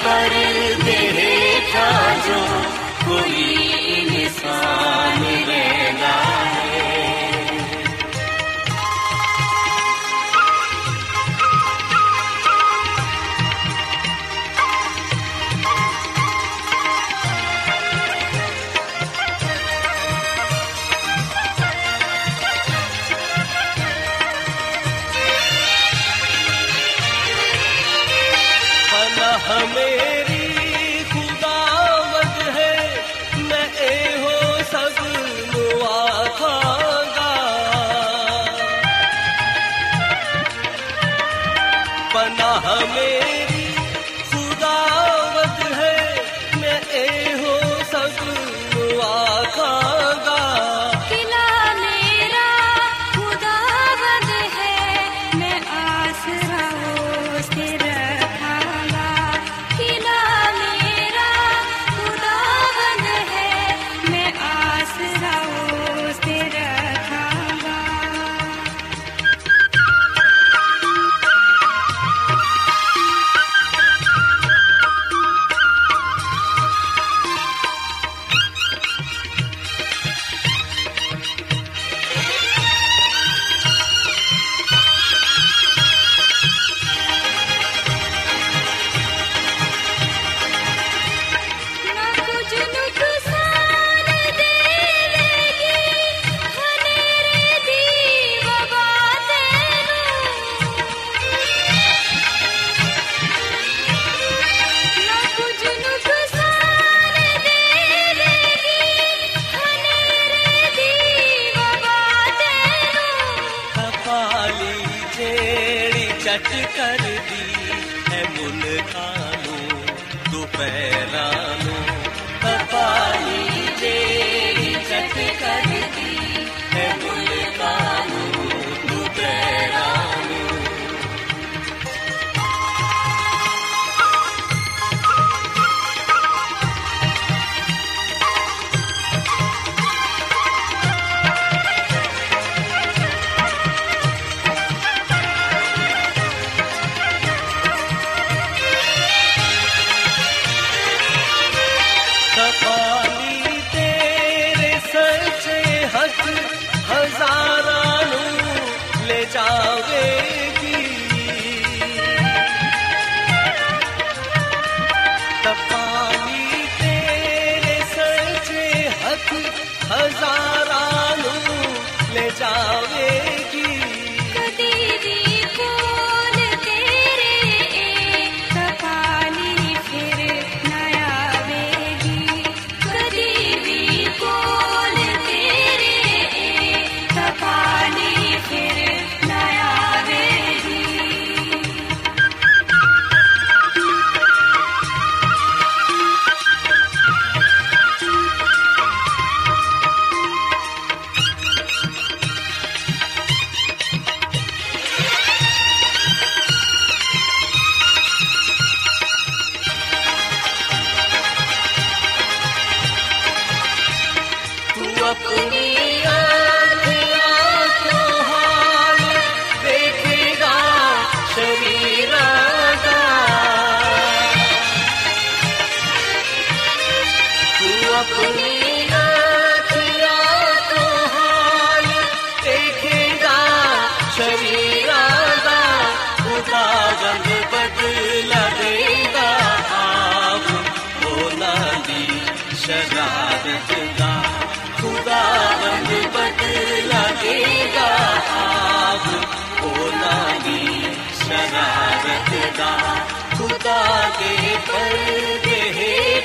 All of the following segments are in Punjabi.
दे पर्दे हेठा जो कोई इंसान रहना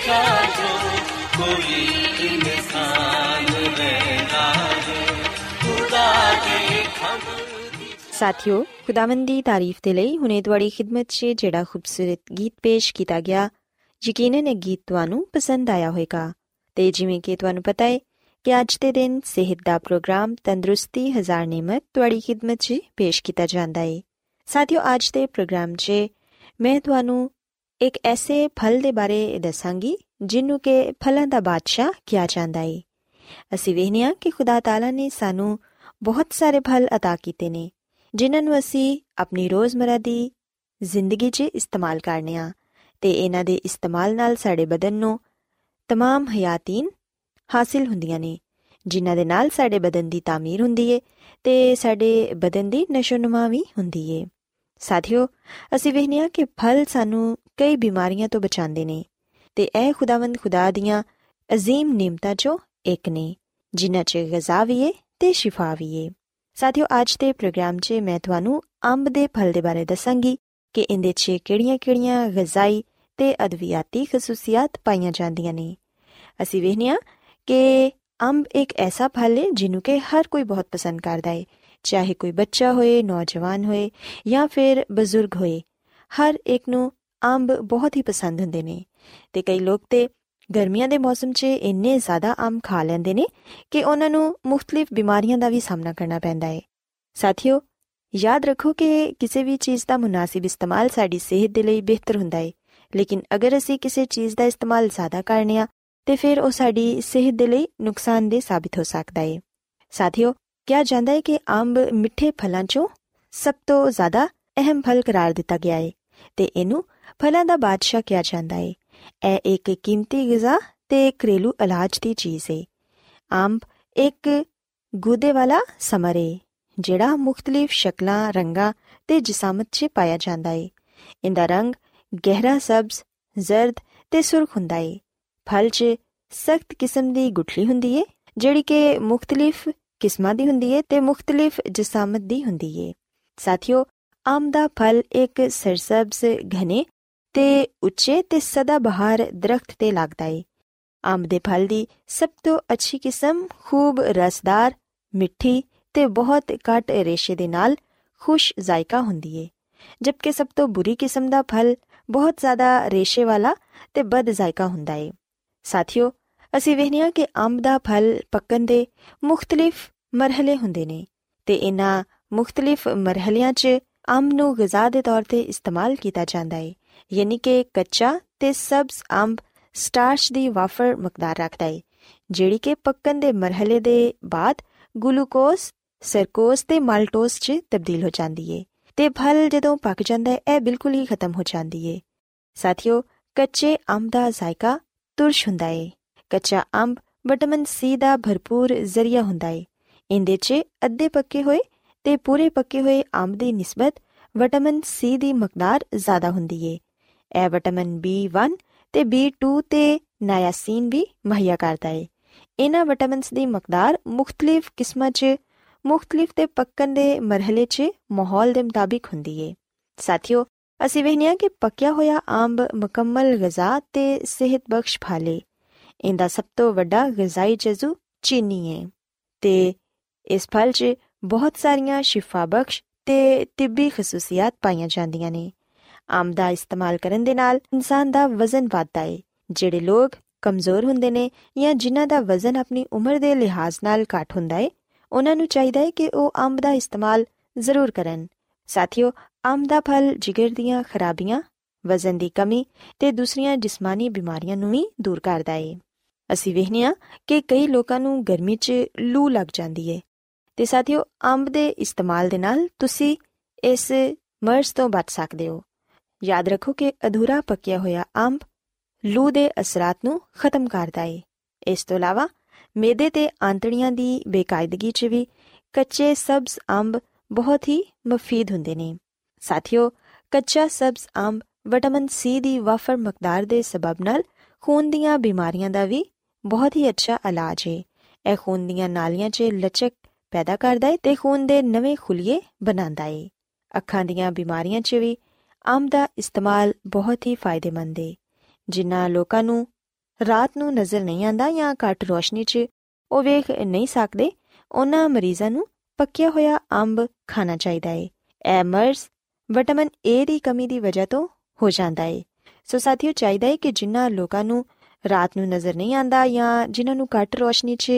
हेठा जो कोई इंसान रहता है खुदा के खबर ਸਾਥਿਓ ਖੁਦਾਵੰਦ ਦੀ ਤਾਰੀਫ ਦੇ ਲਈ ਹੁਣੇ ਤੁਹਾਡੀ ਖਿਦਮਤ 'ਚ ਜਿਹੜਾ ਖੂਬਸੂਰਤ ਗੀਤ ਪੇਸ਼ ਕੀਤਾ ਗਿਆ ਯਕੀਨਨ ਇਹ ਗੀਤ ਤੁਹਾਨੂੰ ਪਸੰਦ ਆਇਆ ਹੋਵੇਗਾ ਤੇ ਜਿਵੇਂ ਕਿ ਤੁਹਾਨੂੰ ਪਤਾ ਹੈ ਕਿ ਅੱਜ ਦੇ ਦਿਨ ਸਿਹਤ ਦਾ ਪ੍ਰੋਗਰਾਮ ਤੰਦਰੁਸਤੀ ਹਜ਼ਾਰ ਨਿਮਤ ਤੁਹਾਡੀ ਖਿਦਮਤ 'ਚ ਪੇਸ਼ ਕੀਤਾ ਜਾਂਦਾ ਹੈ ਸਾਥਿਓ ਅੱਜ ਦੇ ਪ੍ਰੋਗਰਾਮ 'ਚ ਮੈਂ ਤੁਹਾਨੂੰ ਇੱਕ ਐਸੇ ਫਲ ਦੇ ਬਾਰੇ ਦੱਸਾਂਗੀ ਜਿਹਨੂੰ ਕਿ ਫਲਾਂ ਦਾ ਬਾਦਸ਼ਾਹ ਕਿਹਾ ਜਾਂਦਾ ਹੈ ਅਸੀਂ ਵੇਖਦੇ ਹਾਂ ਕਿ ਖੁਦਾ ਤਾਲਾ ਨੇ ਸਾਨੂੰ ਬਹੁਤ ਸਾਰੇ ਫਲ عطا ਕੀਤੇ ਨੇ ਜਿਨ੍ਹਾਂ ਨੂੰ ਅਸੀਂ ਆਪਣੀ ਰੋਜ਼ਮਰਾ ਦੀ ਜ਼ਿੰਦਗੀ 'ਚ ਇਸਤੇਮਾਲ ਕਰਨੇ ਆ ਤੇ ਇਹਨਾਂ ਦੇ ਇਸਤੇਮਾਲ ਨਾਲ ਸਾਡੇ ਬਦਨ ਨੂੰ तमाम ਹਯਾਤੀਨ ਹਾਸਿਲ ਹੁੰਦੀਆਂ ਨੇ ਜਿਨ੍ਹਾਂ ਦੇ ਨਾਲ ਸਾਡੇ ਬਦਨ ਦੀ ਤਾਮੀਰ ਹੁੰਦੀ ਏ ਤੇ ਸਾਡੇ ਬਦਨ ਦੀ ਨਸ਼ੋਨੁਮਾ ਵੀ ਹੁੰਦੀ ਏ ਸਾਥੀਓ ਅਸੀਂ ਵੇਖਦੇ ਹਾਂ ਕਿ ਫਲ ਸਾਨੂੰ ਕਈ ਬਿਮਾਰੀਆਂ ਤੋਂ ਬਚਾਉਂਦੇ ਨੇ। ਤੇ ਇਹ ਖੁਦਾਵੰਦ ਖੁਦਾ ਦੀਆਂ ਅਜ਼ੀਮ ਨਿਮਤਾਂ 'ਚੋਂ ਇੱਕ ਨੇ, ਜਿਨ੍ਹਾਂ 'ਚ ਗਜ਼ਾ ਵੀ ਏ ਤੇ ਸ਼ਿਫਾ ਵੀ ਏ। ਸਾਥੀਓ, ਅੱਜ ਦੇ ਪ੍ਰੋਗਰਾਮ 'ਚ ਮੈਂ ਤੁਹਾਨੂੰ ਅੰਬ ਦੇ ਫਲ ਦੇ ਬਾਰੇ ਦੱਸਾਂਗੀ ਕਿ ਇਹਦੇ 'ਚ ਕਿਹੜੀਆਂ-ਕਿਹੜੀਆਂ ਗਜ਼ਾਈ ਤੇ ਅਦਵਿਆਤੀ ਖਸੂਸੀਅਤ ਪਾਈਆਂ ਜਾਂਦੀਆਂ ਨੇ। ਅਸੀਂ ਵੇਖਦੇ ਹਾਂ ਕਿ ਅੰਬ ਇੱਕ ਐਸਾ ਫਲ ਹੈ ਜਿਹਨੂੰ ਕਿ ਹਰ ਕੋਈ ਬਹੁਤ ਪਸੰਦ ਕਰਦਾ ਹੈ ਚਾਹੇ ਕੋਈ ਬੱਚਾ ਹੋਏ, ਨੌਜਵਾਨ ਹੋਏ ਜਾਂ ਫਿਰ ਬਜ਼ੁਰਗ ਹੋਏ, ਹਰ ਇੱਕ ਨੂੰ ਅੰਬ ਬਹੁਤ ਹੀ ਪਸੰਦ ਹੁੰਦੇ ਨੇ। ਤੇ ਕਈ ਲੋਕ ਤੇ ਗਰਮੀਆਂ ਦੇ ਮੌਸਮ 'ਚ ਇੰਨੇ ਜ਼ਿਆਦਾ ਅੰਬ ਖਾ ਲੈਂਦੇ ਨੇ ਕਿ ਉਹਨਾਂ ਨੂੰ ਮੁxtਲਿਫ ਬਿਮਾਰੀਆਂ ਦਾ ਵੀ ਸਾਹਮਣਾ ਕਰਨਾ ਪੈਂਦਾ ਹੈ ਸਾਥੀਓ, ਯਾਦ ਰੱਖੋ ਕਿ ਕਿਸੇ ਵੀ ਚੀਜ਼ ਦਾ ਮੁਨਾਸਿਬ ਇਸਤੇਮਾਲ ਸਾਡੀ ਸਿਹਤ ਦੇ ਲਈ ਬਿਹਤਰ ਹੁੰਦਾ ਹੈ ਲੇਕਿਨ ਅਗਰ ਅਸੀਂ ਕਿਸੇ ਚੀਜ਼ ਦਾ ਇਸਤੇਮਾਲ ਜ਼ਿਆਦਾ ਕਰਨੇ ਆ ਤੇ ਫਿਰ ਉਹ ਸਾਡੀ ਸਿਹਤ ਦੇ ਲਈ ਨੁਕਸਾਨਦੇਹ ਸਾਬਿਤ ਹੋ ਸਕਦਾ ਹੈ ਸਾਥੀਓ, ਕਿਹਾ ਜਾਂਦਾ ਹੈ ਕਿ ਅੰਬ ਮਿੱਠੇ ਫਲਾਂ 'ਚੋਂ ਸਭ ਤੋਂ ਜ਼ਿਆਦਾ ਅਹਿਮ ਫਲ ਕਰਾਰ ਦਿੱਤਾ ਗਿਆ ਹੈ ਤੇ ਇਹਨੂੰ ਫਲਾਂ ਦਾ ਬਾਦਸ਼ਾਹ ਕਿਹਾ ਜਾਂਦਾ ਹੈ ਇਹ ਇੱਕ ਕੀਮਤੀ ਗਿਜ਼ਾ ਤੇ ਘਰੇਲੂ ਇਲਾਜ ਦੀ ਚੀਜ਼ ਹੈ ਅੰਬ ਇੱਕ ਗੂਦੇ ਵਾਲਾ ਸਮਰ ਹੈ ਜਿਹੜਾ ਮੁxtਲਿਫ ਸ਼ਕਲਾਂ, ਰੰਗਾਂ ਤੇ ਜਿਸਾਮਤ 'ਚ ਪਾਇਆ ਜਾਂਦਾ ਹੈ ਇਹਦਾ ਰੰਗ ਗਹਿਰਾ ਸਬਜ਼, ਜ਼ਰਦ ਤੇ ਸੁਰਖ ਹੁੰਦਾ ਹੈ ਫਲ 'ਚ ਸਖਤ ਕਿਸਮ ਦੀ ਗੁਠਲੀ ਹੁੰਦੀ ਹੈ ਜਿਹੜੀ ਕਿ ਮੁxtਲਿਫ ਕਿਸਮਾਂ ਦੀ ਹੁੰਦੀ ਹੈ ਤੇ ਮੁxtਲਿਫ ਜਿਸਾਮਤ ਦੀ ਹੁੰਦੀ ਹੈ ਸਾਥੀਓ, ਆਮ ਦਾ ਫਲ ਇੱਕ ਸਰਸਬਜ਼ ਘਨੇ ਤੇ ਉੱਚੇ ਤੇ ਸਦਾ ਬਹਾਰ ਦਰਖਤ ਤੇ ਲੱਗਦਾ ਹੈ ਆਮ ਦੇ ਫਲ ਦੀ ਸਭ ਤੋਂ ਅੱਛੀ ਕਿਸਮ ਖੂਬ ਰਸਦਾਰ, ਮਿੱਠੀ ਤੇ ਬਹੁਤ ਘੱਟ ਰੇਸ਼ੇ ਦੇ ਨਾਲ ਖੁਸ਼ ਜ਼ਾਇਕਾ ਹੁੰਦੀ ਹੈ ਜਦਕਿ ਸਭ ਤੋਂ ਬੁਰੀ ਕਿਸਮ ਦਾ ਫਲ ਬਹੁਤ ਜ਼ਿਆਦਾ ਰੇਸ਼ੇ ਵਾਲਾ ਤੇ ਬਦ ਜ਼ਾਇਕਾ ਹੁੰਦਾ ਹੈ ਸਾਥੀਓ, ਅਸੀਂ ਵੇਖਦੇ ਹਾਂ ਕਿ ਅੰਬ ਦਾ ਫਲ ਪੱਕਣ ਦੇ ਮੁxtਲਿਫ ਮਰਹਲੇ ਹੁੰਦੇ ਨੇ ਤੇ ਇਹਨਾਂ ਮੁxtਲਿਫ ਮਰਹਲਿਆਂ 'ਚ ਅੰਬ ਨੂੰ ਗਿਜ਼ਾ ਦੇ ਤੌਰ ਤੇ ਇਸਤੇਮਾਲ ਕੀਤਾ ਜਾਂਦਾ ਹੈ ਯਾਨੀ ਕਿ ਕੱਚਾ ਤੇ ਸਬਜ਼ ਅੰਬ ਸਟਾਰਚ ਦੀ ਵਾਫਰ ਮਕਦਾਰ ਰੱਖਦਾ ਹੈ ਜਿਹੜੀ ਕਿ ਪੱਕਣ ਦੇ ਮਰਹਲੇ ਦੇ ਬਾਅਦ ਗਲੂਕੋਜ਼, ਸਰਕੋਜ਼ ਤੇ ਮਾਲਟੋਸ 'ਚ ਤਬਦੀਲ ਹੋ ਜਾਂਦੀ ਏ ਤੇ ਫਲ ਜਦੋਂ ਪੱਕ ਜਾਂਦਾ ਹੈ ਇਹ ਬਿਲਕੁਲ ਹੀ ਖਤਮ ਹੋ ਜਾਂਦੀ ਏ। ਸਾਥੀਓ, ਕੱਚੇ ਅੰਬ ਦਾ ਜ਼ਾਇਕਾ ਤੁਰਸ਼ ਹੁੰਦਾ ਏ। ਕੱਚਾ ਅੰਬ ਵਿਟਾਮਿਨ ਸੀ ਦਾ ਭਰਪੂਰ ਜ਼ਰੀਆ ਹੁੰਦਾ ਏ। ਇਹਦੇ 'ਚ ਅੱਧੇ ਪੱਕੇ ਹੋਏ ਤੇ ਪੂਰੇ ਪੱਕੇ ਹੋਏ ਅੰਬ ਦੀ ਨਿਸਬਤ ਵਿਟਾਮਿਨ ਸੀ ਦੀ ਮਕਦਾਰ ਜ਼ਿਆਦਾ ਹੁੰਦੀ ਏ। ਇਹ ਵਿਟਾਮਿਨ B1 ਤੇ B2 ਤੇ ਨਾਇਆਸੀਨ ਵੀ ਮੁਹੱਈਆ ਕਰਦਾ ਹੈ ਇਹਨਾਂ ਵਿਟਾਮਿਨਸ ਦੀ ਮਕਦਾਰ ਮੁxtਲਿਫ ਕਿਸਮਾਂ 'ਚ, ਮੁxtਲਿਫ ਤੇ ਪੱਕਣ ਦੇ ਮਰਹਲੇ 'ਚ ਮਾਹੌਲ ਦੇ ਮੁਤਾਬਿਕ ਹੁੰਦੀ ਹੈ ਸਾਥੀਓ, ਅਸੀਂ ਵੇਖਿਆ ਕਿ ਪੱਕਿਆ ਹੋਇਆ ਆਂਬ ਮੁਕੰਮਲ ਗਿਜ਼ਾ ਤੇ ਸਿਹਤ ਬਖਸ਼ ਫਾਲੇ। ਇਹਦਾ ਸਭ ਤੋਂ ਵੱਡਾ ਗਿਜ਼ਾਈ ਜਜ਼ੂ ਚੀਨੀ ਹੈ ਤੇ ਇਸ ਫਲ 'ਚ ਬਹੁਤ ਸਾਰੀਆਂ ਸ਼ਿਫਾ ਬਖਸ਼ ਤੇ ਤਿੱਬੀ ਖਸੂਸੀਅਤ ਪਾਈਆਂ ਜਾਂਦੀਆਂ ਨੇ। ਅੰਬ ਦਾ ਇਸਤੇਮਾਲ ਕਰਨ ਦੇ ਨਾਲ ਇਨਸਾਨ ਦਾ ਵਜ਼ਨ ਵਧਦਾ ਹੈ ਜਿਹੜੇ ਲੋਕ ਕਮਜ਼ੋਰ ਹੁੰਦੇ ਨੇ ਜਾਂ ਜਿਨ੍ਹਾਂ ਦਾ ਵਜ਼ਨ ਆਪਣੀ ਉਮਰ ਦੇ ਲਿਹਾਜ਼ ਨਾਲ ਘੱਟ ਹੁੰਦਾ ਹੈ ਉਹਨਾਂ ਨੂੰ ਚਾਹੀਦਾ ਹੈ ਕਿ ਉਹ ਅੰਬ ਦਾ ਇਸਤੇਮਾਲ ਜ਼ਰੂਰ ਕਰਨ। ਸਾਥੀਓ ਅੰਬ ਦਾ ਫਲ ਜਿਗਰ ਦੀਆਂ ਖਰਾਬੀਆਂ, ਵਜ਼ਨ ਦੀ ਕਮੀ ਤੇ ਦੂਸਰੀਆਂ ਜਿਸਮਾਨੀ ਬਿਮਾਰੀਆਂ ਨੂੰ ਵੀ ਦੂਰ ਕਰਦਾ ਹੈ ਅਸੀਂ ਵੇਖਨੇ ਆ ਕਿ ਕਈ ਲੋਕਾਂ ਨੂੰ ਗਰਮੀ 'ਚ ਲੂ ਲੱਗ ਜਾਂਦੀ ਏ। ਤੇ ਸਾਥੀਓ ਅੰਬ ਦੇ ਇਸਤੇਮਾਲ ਦੇ ਨਾਲ ਤੁਸੀਂ ਇਸ ਮਰਜ਼ ਤੋਂ ਬਚ ਸਕਦੇ ਹੋ। ਯਾਦ ਰੱਖੋ ਕਿ ਅਧੂਰਾ ਪੱਕਿਆ ਹੋਇਆ ਅੰਬ ਲੂ ਦੇ ਅਸਰਾਂ ਨੂੰ ਖਤਮ ਕਰਦਾ ਏ ਇਸ ਤੋਂ ਇਲਾਵਾ ਮੇਦੇ ਤੇ ਆਂਤੜੀਆਂ ਦੀ ਬੇਕਾਇਦਗੀ 'ਚ ਵੀ ਕੱਚੇ ਸਬਜ਼ ਅੰਬ ਬਹੁਤ ਹੀ ਮਫੀਦ ਹੁੰਦੇ ਨੇ ਸਾਥੀਓ ਕੱਚਾ ਸਬਜ਼ ਅੰਬ ਵਿਟਾਮਿਨ ਸੀ ਦੀ ਵਾਫਰ ਮਕਦਾਰ ਦੇ ਸਬਬ ਨਾਲ ਖੂਨ ਦੀਆਂ ਬਿਮਾਰੀਆਂ ਦਾ ਵੀ ਬਹੁਤ ਹੀ ਅੱਛਾ ਇਲਾਜ ਹੈ ਇਹ ਖੂਨ ਦੀਆਂ ਨਾਲੀਆਂ 'ਚ ਲਚਕ ਪੈਦਾ ਕਰਦਾ ਹੈ ਤੇ ਖੂਨ ਦੇ ਨਵੇਂ ਖੁਲੀਏ ਬਣਾਉਂਦਾ ਹੈ ਅੱਖਾਂ ਦੀਆਂ ਬਿਮਾਰੀਆਂ 'ਚ ਵੀ ਅੰਬ ਦਾ ਇਸਤੇਮਾਲ ਬਹੁਤ ਹੀ ਫਾਇਦੇਮੰਦ ਹੈ ਜਿਨ੍ਹਾਂ ਲੋਕਾਂ ਨੂੰ ਰਾਤ ਨੂੰ ਨਜ਼ਰ ਨਹੀਂ ਆਂਦਾ ਜਾਂ ਘੱਟ ਰੋਸ਼ਨੀ 'ਚ ਉਹ ਵੇਖ ਨਹੀਂ ਸਕਦੇ, ਉਹਨਾਂ ਮਰੀਜ਼ਾਂ ਨੂੰ ਪੱਕਿਆ ਹੋਇਆ ਅੰਬ ਖਾਣਾ ਚਾਹੀਦਾ ਹੈ ਇਹ ਮਰਜ਼ ਵਿਟਾਮਿਨ ਏ ਦੀ ਕਮੀ ਦੀ ਵਜ੍ਹਾ ਤੋਂ ਹੋ ਜਾਂਦਾ ਹੈ ਸੋ ਸਾਥੀਓ ਚਾਹੀਦਾ ਹੈ ਕਿ ਜਿਨ੍ਹਾਂ ਲੋਕਾਂ ਨੂੰ ਰਾਤ ਨੂੰ ਨਜ਼ਰ ਨਹੀਂ ਆਂਦਾ ਜਾਂ ਜਿਨ੍ਹਾਂ ਨੂੰ ਘੱਟ ਰੋਸ਼ਨੀ 'ਚ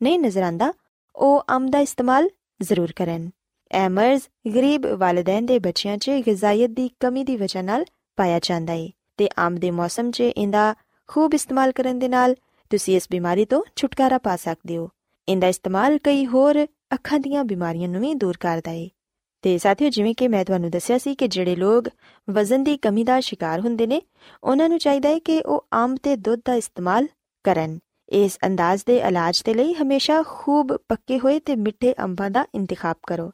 ਨਹੀਂ ਨਜ਼ਰ ਆਂਦਾ ਉਹ ਅੰਬ ਦਾ ਇਸਤੇਮਾਲ ਜ਼ਰੂਰ ਕਰਨ। ਇਹ ਮਰਜ਼ ਗਰੀਬ ਵਾਲਿਦੈਨ ਦੇ ਬੱਚਿਆਂ 'ਚ ਗਿਜ਼ਾਇਤ ਦੀ ਕਮੀ ਦੀ ਵਜ੍ਹਾ ਨਾਲ ਪਾਇਆ ਜਾਂਦਾ ਹੈ ਤੇ ਅੰਬ ਦੇ ਮੌਸਮ 'ਚ ਇਹਦਾ ਖੂਬ ਇਸਤੇਮਾਲ ਕਰਨ ਦੇ ਨਾਲ ਤੁਸੀਂ ਇਸ ਬਿਮਾਰੀ ਤੋਂ ਛੁਟਕਾਰਾ ਪਾ ਸਕਦੇ ਹੋ। ਇਹਦਾ ਇਸਤੇਮਾਲ ਕਈ ਹੋਰ ਅੱਖਾਂ ਦੀਆਂ ਬਿਮਾਰੀਆਂ ਨੂੰ ਵੀ ਦੂਰ ਕਰਦਾ ਹੈ ਤੇ ਸਾਥੀਓ, ਜਿਵੇਂ ਕਿ ਮੈਂ ਤੁਹਾਨੂੰ ਦੱਸਿਆ ਸੀ ਕਿ ਜਿਹੜੇ ਲੋਕ ਵਜ਼ਨ ਦੀ ਕਮੀ ਦਾ ਸ਼ਿਕਾਰ ਹੁੰਦੇ ਨੇ, ਉਹਨਾਂ ਨੂੰ ਚਾਹੀਦਾ ਹੈ ਕਿ ਉਹ ਅੰਬ ਤੇ ਦੁੱਧ ਦਾ ਇਸਤੇਮਾਲ ਕਰਨ। ਇਸ ਅੰਦਾਜ਼ ਦੇ ਇਲਾਜ ਦੇ ਲਈ ਹਮੇਸ਼ਾ ਖੂਬ ਪੱਕੇ ਹੋਏ ਤੇ ਮਿੱਠੇ ਅੰਬਾਂ ਦਾ ਇੰਤਖਾਬ ਕਰੋ।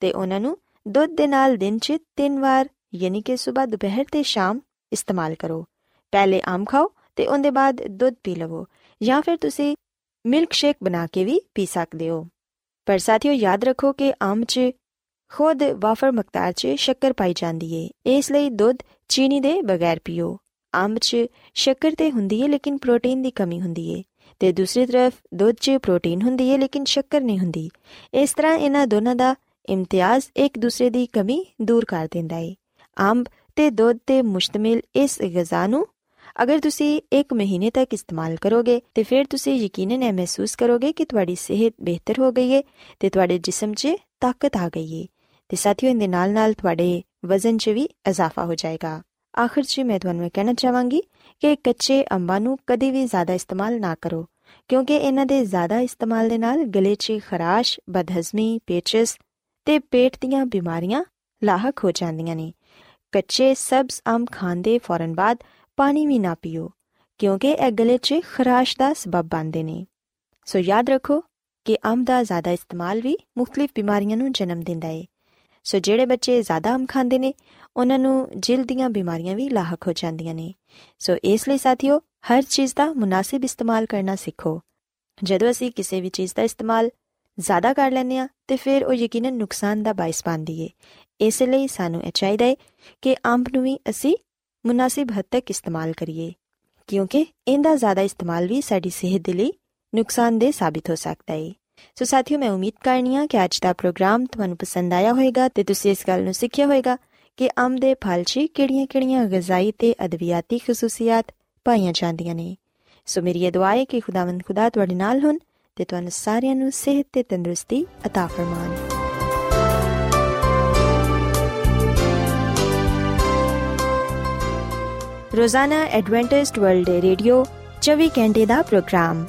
ਤੇ ਉਹਨਾਂ ਨੂੰ ਦੁੱਧ ਦੇ ਨਾਲ ਦਿਨ 'ਚ ਤਿੰਨ ਵਾਰ, ਯਾਨੀ ਕਿ ਸਵੇਰ ਦੁਪਹਿਰ ਤੇ ਸ਼ਾਮ ਇਸਤੇਮਾਲ ਕਰੋ। ਪਹਿਲੇ ਅੰਬ ਖਾਓ ਤੇ ਉਹਦੇ ਬਾਅਦ ਦੁੱਧ ਪੀ ਲਵੋ, ਜਾਂ ਫਿਰ ਤੁਸੀਂ ਮਿਲਕ ਸ਼ੇਕ ਬਣਾ ਕੇ ਵੀ ਪੀ ਸਕਦੇ ਹੋ। ਪਰ ਸਾਥੀਓ, ਯਾਦ ਰੱਖੋ ਕਿ ਅੰਬ 'ਚ ਖੁਦ ਵਾਫਰ ਮਕਦਾਰ 'ਚ ਸ਼ੱਕਰ ਪਾਈ ਜਾਂਦੀ ਏ। ਇਸ ਲਈ ਦੁੱਧ ਚੀਨੀ ਦੇ ਬਗੈਰ ਪੀਓ। ਅੰਬ 'ਚ ਸ਼ੱਕਰ ਤੇ ਹੁੰਦੀ ਏ, ਲੇਕਿਨ ਪ੍ਰੋਟੀਨ ਦੀ ਕਮੀ ਹੁੰਦੀ ਏ। ਤੇ ਦੂਸਰੀ ਤਰਫ ਦੁੱਧ 'ਚ ਪ੍ਰੋਟੀਨ ਹੁੰਦੀ ਏ, ਲੇਕਿਨ ਸ਼ੱਕਰ ਨਹੀਂ ਹੁੰਦੀ। ਇਸ ਤਰ੍ਹਾਂ ਇਹਨਾਂ ਦੋਨਾਂ ਦਾ ਇਮਤਿਆਜ਼ ਇੱਕ ਦੂਸਰੇ ਦੀ ਕਮੀ ਦੂਰ ਕਰ ਦਿੰਦਾ ਏ ਅੰਬ ਤੇ ਦੁੱਧ ਤੇ ਮੁਸ਼ਤਮਿਲ ਇਸ ਗਿਜ਼ਾ ਨੂੰ ਅਗਰ ਤੁਸੀਂ ਇੱਕ ਮਹੀਨੇ ਤੱਕ ਇਸਤੇਮਾਲ ਕਰੋਗੇ ਤੇ ਫਿਰ ਤੁਸੀਂ ਯਕੀਨਨ ਇਹ ਮਹਿਸੂਸ ਕਰੋਗੇ ਕਿ ਤੁਹਾਡੀ ਸਿਹਤ ਬਿਹਤਰ ਹੋ ਗਈ ਏ ਤੇ ਤੁਹਾਡੇ ਜਿਸਮ 'ਚ ਤਾਕਤ ਆ ਗਈ ਏ ਤੇ ਸਾਥੀਓ ਇਹਦੇ ਨਾਲ ਨਾਲ ਤੁਹਾਡੇ ਵਜ਼ਨ 'ਚ ਵੀ ਇਜ਼ਾਫਾ ਹੋ ਜਾਏਗਾ ਆਖਰ 'ਚ ਮੈਂ ਤੁਹਾਨੂੰ ਇਹ ਕਹਿਣਾ ਚਾਹਾਂਗੀ ਕਿ ਕੱਚੇ ਅੰਬਾਂ ਨੂੰ ਕਦੇ ਵੀ ਜ਼ਿਆਦਾ ਇਸਤੇਮਾਲ ਨਾ ਕਰੋ ਕਿਉਂਕਿ ਇਹਨਾਂ ਦੇ ਜ਼ਿਆਦਾ ਇਸਤੇਮਾਲ ਦੇ ਨਾਲ ਗਲੇ 'ਚ ਖਰਾਸ਼, ਬਦਹਜ਼ਮੀ, ਪੇਚਸ ਤੇ ਪੇਟ ਦੀਆਂ ਬਿਮਾਰੀਆਂ ਲਾਹਕ ਹੋ ਜਾਂਦੀਆਂ ਨੇ। ਕੱਚੇ ਸਬਜ਼ ਅੰਬ ਖਾਣ ਦੇ ਫੌਰਨ ਬਾਅਦ ਪਾਣੀ ਵੀ ਨਾ ਪੀਓ, ਕਿਉਂਕਿ ਇਹ ਗਲੇ 'ਚ ਖਰਾਸ਼ ਦਾ ਸਬਬ ਬਣਦੇ ਨੇ। ਸੋ ਯਾਦ ਰੱਖੋ ਕਿ ਅੰਬ ਦਾ ਜ਼ਿਆਦਾ ਇਸਤੇਮਾਲ ਵੀ ਮੁxtਲਿਫ ਬਿਮਾਰੀਆਂ ਨੂੰ ਜਨਮ ਦਿੰਦਾ ਹੈ ਸੋ ਜਿਹੜੇ ਬੱਚੇ ਜ਼ਿਆਦਾ ਅੰਬ ਖਾਂਦੇ ਨੇ, ਉਹਨਾਂ ਨੂੰ ਜਿਲਦ ਦੀਆਂ ਬਿਮਾਰੀਆਂ ਵੀ ਲਾਹਕ ਹੋ ਜਾਂਦੀਆਂ ਨੇ। ਸੋ ਇਸ ਲਈ ਸਾਥੀਓ, ਹਰ ਚੀਜ਼ ਦਾ ਮੁਨਾਸਿਬ ਇਸਤੇਮਾਲ ਕਰਨਾ ਸਿੱਖੋ। ਜਦੋਂ ਅਸੀਂ ਕਿਸੇ ਵੀ ਚੀਜ਼ ਦਾ ਇਸਤੇਮਾਲ ਜ਼ਿਆਦਾ ਕਰ ਲੈਂਦੇ ਆ ਤੇ ਫਿਰ ਉਹ ਯਕੀਨਨ ਨੁਕਸਾਨ ਦਾ ਬਾਇਸ ਬਣਦੀ ਏ। ਇਸ ਲਈ ਸਾਨੂੰ ਇਹ ਚਾਹੀਦਾ ਹੈ ਕਿ ਅੰਬ ਨੂੰ ਵੀ ਅਸੀਂ ਮੁਨਾਸਿਬ ਹੱਦ ਤੱਕ ਇਸਤੇਮਾਲ ਕਰੀਏ, ਕਿਉਂਕਿ ਇਹਦਾ ਜ਼ਿਆਦਾ ਇਸਤੇਮਾਲ ਵੀ ਸਾਡੀ ਸਿਹਤ ਦੇ ਲਈ ਨੁਕਸਾਨਦੇਹ ਸਾਬਿਤ ਹੋ ਸਕਦਾ ਹੈ ਸੋ ਸਾਥੀਓ, ਮੈਂ ਉਮੀਦ ਕਰਨੀ ਆ ਕਿ ਅੱਜ ਦਾ ਪ੍ਰੋਗਰਾਮ ਤੁਹਾਨੂੰ ਪਸੰਦ ਆਇਆ ਹੋਵੇਗਾ ਤੇ ਤੁਸੀਂ ਇਸ ਗੱਲ ਨੂੰ ਸਿੱਖਿਆ ਹੋਵੇਗਾ ਕਿ ਅੰਬ ਦੇ ਫਲ 'ਚ ਕਿਹੜੀਆਂ-ਕਿਹੜੀਆਂ ਗਜ਼ਾਈ ਤੇ ਅਦਵਿਆਤੀ ਖਸੂਸੀਅਤ ਪਾਈਆਂ ਜਾਂਦੀਆਂ ਨੇ। ਸੋ ਮੇਰੀ ਇਹ ਦੁਆ ਹੈ ਕਿ ਖੁਦਾਵੰਦ ਖੁਦਾ ਤੁਹਾਡੇ ਨਾਲ ਹੋਣ ਤੇ ਤੁਹਾਨੂੰ ਸਾਰਿਆਂ ਨੂੰ ਸਿਹਤ ਤੇ ਤੰਦਰੁਸਤੀ عطا ਫਰਮਾਨ ਰੋਜ਼ਾਨਾ ਐਡਵੈਂਟਿਸਟ ਵਰਲਡ ਵੇ ਰੇਡੀਓ 24 ਘੰਟੇ ਦਾ ਪ੍ਰੋਗਰਾਮ